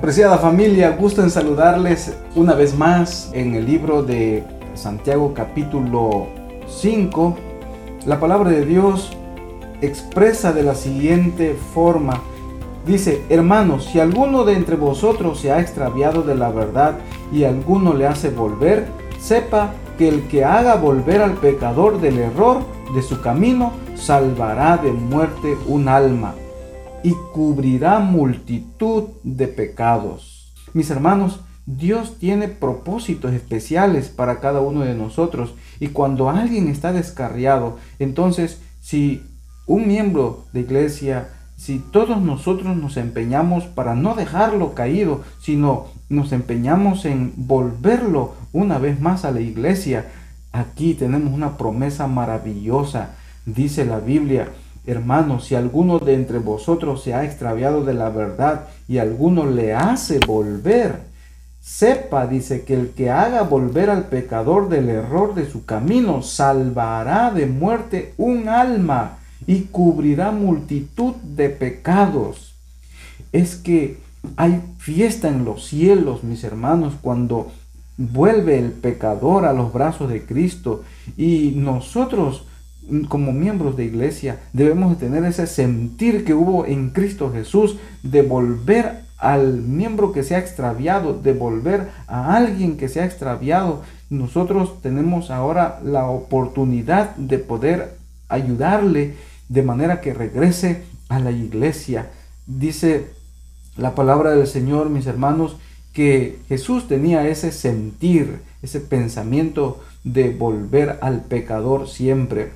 Apreciada familia, gusto en saludarles una vez más en el libro de Santiago capítulo 5. La palabra de Dios expresa de la siguiente forma. Dice, hermanos, si alguno de entre vosotros se ha extraviado de la verdad y alguno le hace volver, sepa que el que haga volver al pecador del error de su camino, salvará de muerte un alma y cubrirá multitud de pecados. Mis hermanos, Dios tiene propósitos especiales para cada uno de nosotros y cuando alguien está descarriado, entonces si un miembro de iglesia, si todos nosotros nos empeñamos para no dejarlo caído, sino nos empeñamos en volverlo una vez más a la iglesia, aquí tenemos una promesa maravillosa. Dice la Biblia, Hermanos, si alguno de entre vosotros se ha extraviado de la verdad y alguno le hace volver, sepa, dice, que el que haga volver al pecador del error de su camino, salvará de muerte un alma y cubrirá multitud de pecados. Es que hay fiesta en los cielos, mis hermanos, cuando vuelve el pecador a los brazos de Cristo y nosotros como miembros de iglesia debemos tener ese sentir que hubo en Cristo Jesús de volver al miembro que se ha extraviado, de volver a alguien que se ha extraviado. Nosotros tenemos ahora la oportunidad de poder ayudarle de manera que regrese a la iglesia. Dice la palabra del Señor, mis hermanos, que Jesús tenía ese sentir, ese pensamiento de volver al pecador siempre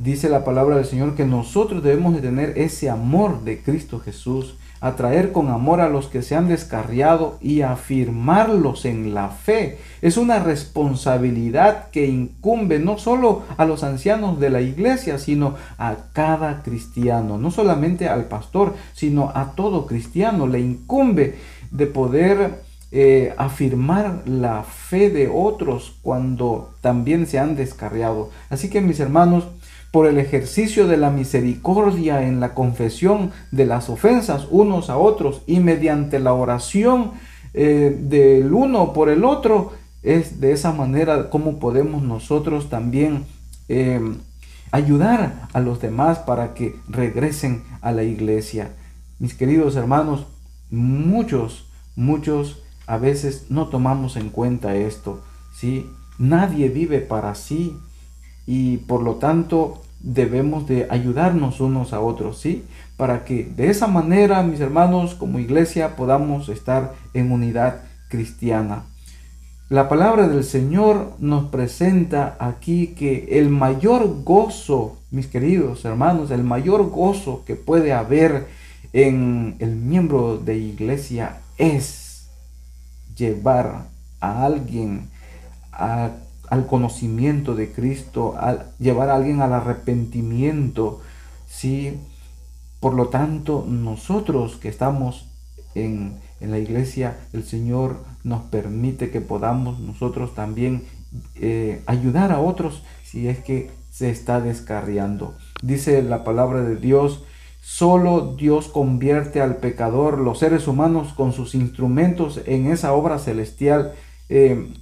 dice la palabra del Señor que nosotros debemos de tener ese amor de Cristo Jesús, atraer con amor a los que se han descarriado y afirmarlos en la fe. Es una responsabilidad que incumbe no solo a los ancianos de la iglesia, sino a cada cristiano, no solamente al pastor, sino a todo cristiano. Le incumbe de poder eh, afirmar la fe de otros cuando también se han descarriado. Así que mis hermanos, por el ejercicio de la misericordia en la confesión de las ofensas unos a otros y mediante la oración eh, del uno por el otro, es de esa manera como podemos nosotros también em, ayudar a los demás para que regresen a la iglesia. Mis queridos hermanos, muchos, muchos a veces no tomamos en cuenta esto, ¿sí? Nadie vive para sí, y por lo tanto debemos de ayudarnos unos a otros, ¿sí? Para que de esa manera, mis hermanos, como iglesia podamos estar en unidad cristiana. La palabra del Señor nos presenta aquí que el mayor gozo, mis queridos hermanos, el mayor gozo que puede haber en el miembro de iglesia es llevar a alguien al conocimiento de Cristo, llevar a alguien al arrepentimiento. ¿sí? Por lo tanto, nosotros que estamos en, la iglesia, el Señor nos permite que podamos nosotros también eh, ayudar a otros si es que se está descarriando. Dice la palabra de Dios, solo Dios convierte al pecador, los seres humanos, con sus instrumentos en esa obra celestial. Eh,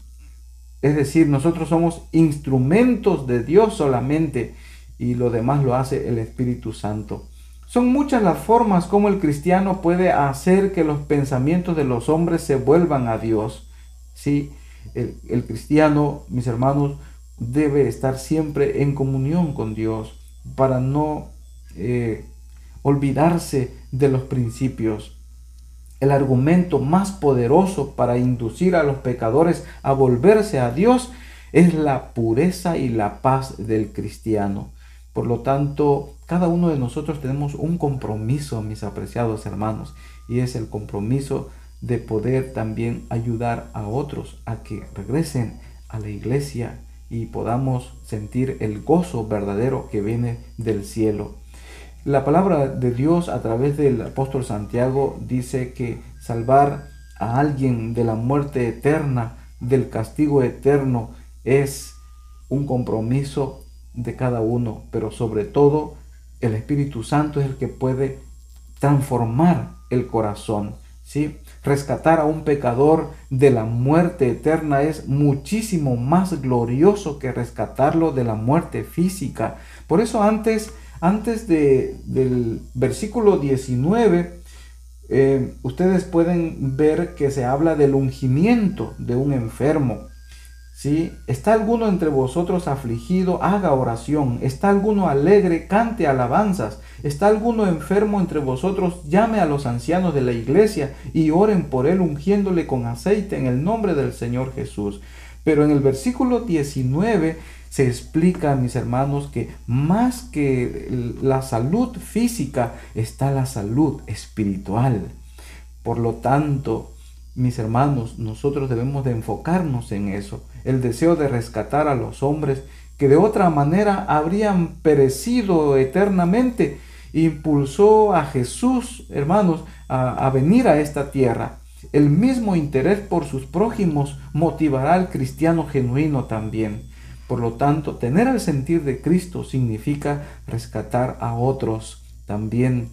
es decir, nosotros somos instrumentos de Dios solamente y lo demás lo hace el Espíritu Santo. Son muchas las formas como el cristiano puede hacer que los pensamientos de los hombres se vuelvan a Dios. Sí, el, cristiano, mis hermanos, debe estar siempre en comunión con Dios para no eh, olvidarse de los principios el argumento más poderoso para inducir a los pecadores a volverse a Dios es la pureza y la paz del cristiano. Por lo tanto, cada uno de nosotros tenemos un compromiso, mis apreciados hermanos, y es el compromiso de poder también ayudar a otros a que regresen a la iglesia y podamos sentir el gozo verdadero que viene del cielo. La palabra de Dios a través del apóstol Santiago dice que salvar a alguien de la muerte eterna, del castigo eterno, es un compromiso de cada uno, pero sobre todo el Espíritu Santo es el que puede transformar el corazón. ¿sí? Rescatar a un pecador de la muerte eterna es muchísimo más glorioso que rescatarlo de la muerte física. Por eso antes, antes de, del versículo 19, eh, ustedes pueden ver que se habla del ungimiento de un enfermo. ¿Sí? ¿Está alguno entre vosotros afligido? Haga oración. ¿Está alguno alegre? Cante alabanzas. ¿Está alguno enfermo entre vosotros? Llame a los ancianos de la iglesia y oren por él ungiéndole con aceite en el nombre del Señor Jesús. Pero en el versículo 19 se explica, mis hermanos, que más que la salud física está la salud espiritual. Por lo tanto, mis hermanos, nosotros debemos de enfocarnos en eso, el deseo de rescatar a los hombres que de otra manera habrían perecido eternamente, impulsó a Jesús, hermanos, a, a venir a esta tierra. El mismo interés por sus prójimos motivará al cristiano genuino también. Por lo tanto, tener el sentir de Cristo significa rescatar a otros también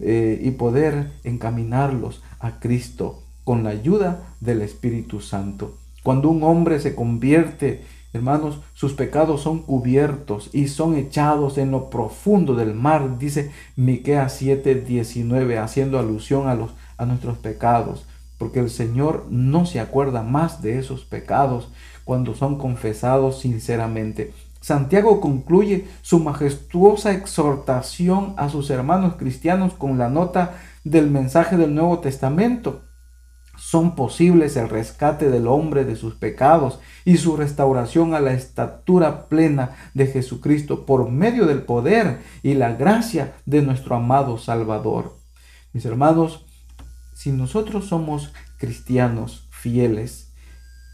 eh, y poder encaminarlos a Cristo con la ayuda del Espíritu Santo. Cuando un hombre se convierte, hermanos, sus pecados son cubiertos y son echados en lo profundo del mar, dice Miqueas 7:19, haciendo alusión a los a nuestros pecados, porque el Señor no se acuerda más de esos pecados cuando son confesados sinceramente. Santiago concluye su majestuosa exhortación a sus hermanos cristianos con la nota del mensaje del Nuevo Testamento son posibles el rescate del hombre de sus pecados y su restauración a la estatura plena de Jesucristo por medio del poder y la gracia de nuestro amado Salvador. Mis hermanos, si nosotros somos cristianos fieles,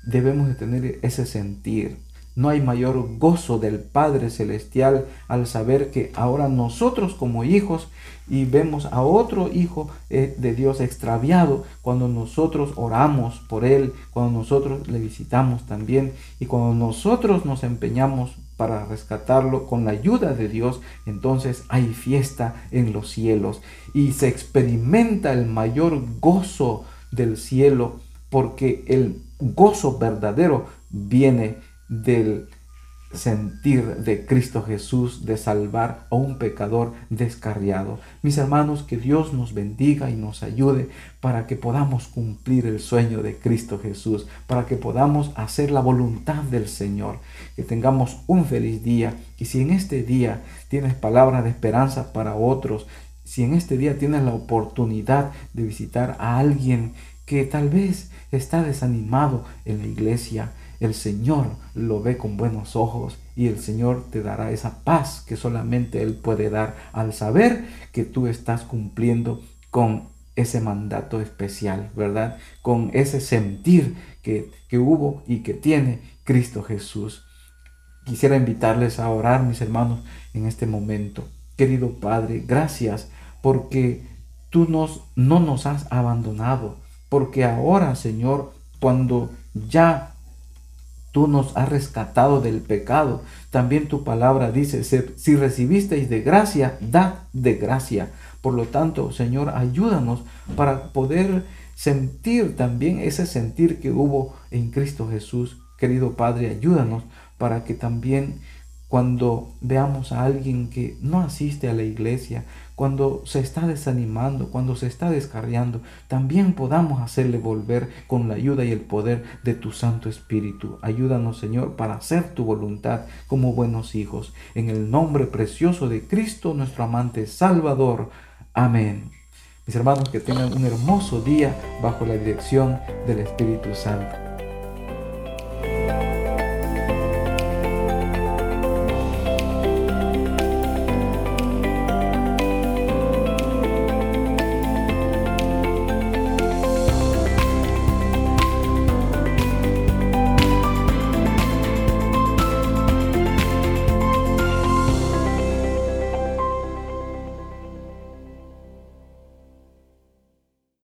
debemos de tener ese sentir, no hay mayor gozo del Padre Celestial al saber que ahora nosotros como hijos y vemos a otro hijo eh, de Dios extraviado cuando nosotros oramos por él, cuando nosotros le visitamos también y cuando nosotros nos empeñamos para rescatarlo con la ayuda de Dios, entonces hay fiesta en los cielos y se experimenta el mayor gozo del cielo porque el gozo verdadero viene del sentir de Cristo Jesús de salvar a un pecador descarriado. Mis hermanos, que Dios nos bendiga y nos ayude para que podamos cumplir el sueño de Cristo Jesús, para que podamos hacer la voluntad del Señor, que tengamos un feliz día y si en este día tienes palabras de esperanza para otros, si en este día tienes la oportunidad de visitar a alguien que tal vez está desanimado en la iglesia, el Señor lo ve con buenos ojos y el Señor te dará esa paz que solamente Él puede dar al saber que tú estás cumpliendo con ese mandato especial, ¿verdad? Con ese sentir que, que hubo y que tiene Cristo Jesús. Quisiera invitarles a orar, mis hermanos, en este momento. Querido Padre, gracias porque tú nos, no nos has abandonado, porque ahora, Señor, cuando ya Tú nos has rescatado del pecado. También tu palabra dice, si recibisteis de gracia, dad de gracia. Por lo tanto, Señor, ayúdanos para poder sentir también ese sentir que hubo en Cristo Jesús. Querido Padre, ayúdanos para que también cuando veamos a alguien que no asiste a la iglesia, cuando se está desanimando, cuando se está descarriando, también podamos hacerle volver con la ayuda y el poder de tu Santo Espíritu. Ayúdanos, Señor, para hacer tu voluntad como buenos hijos. En el nombre precioso de Cristo, nuestro amante Salvador. Amén. Mis hermanos, que tengan un hermoso día bajo la dirección del Espíritu Santo.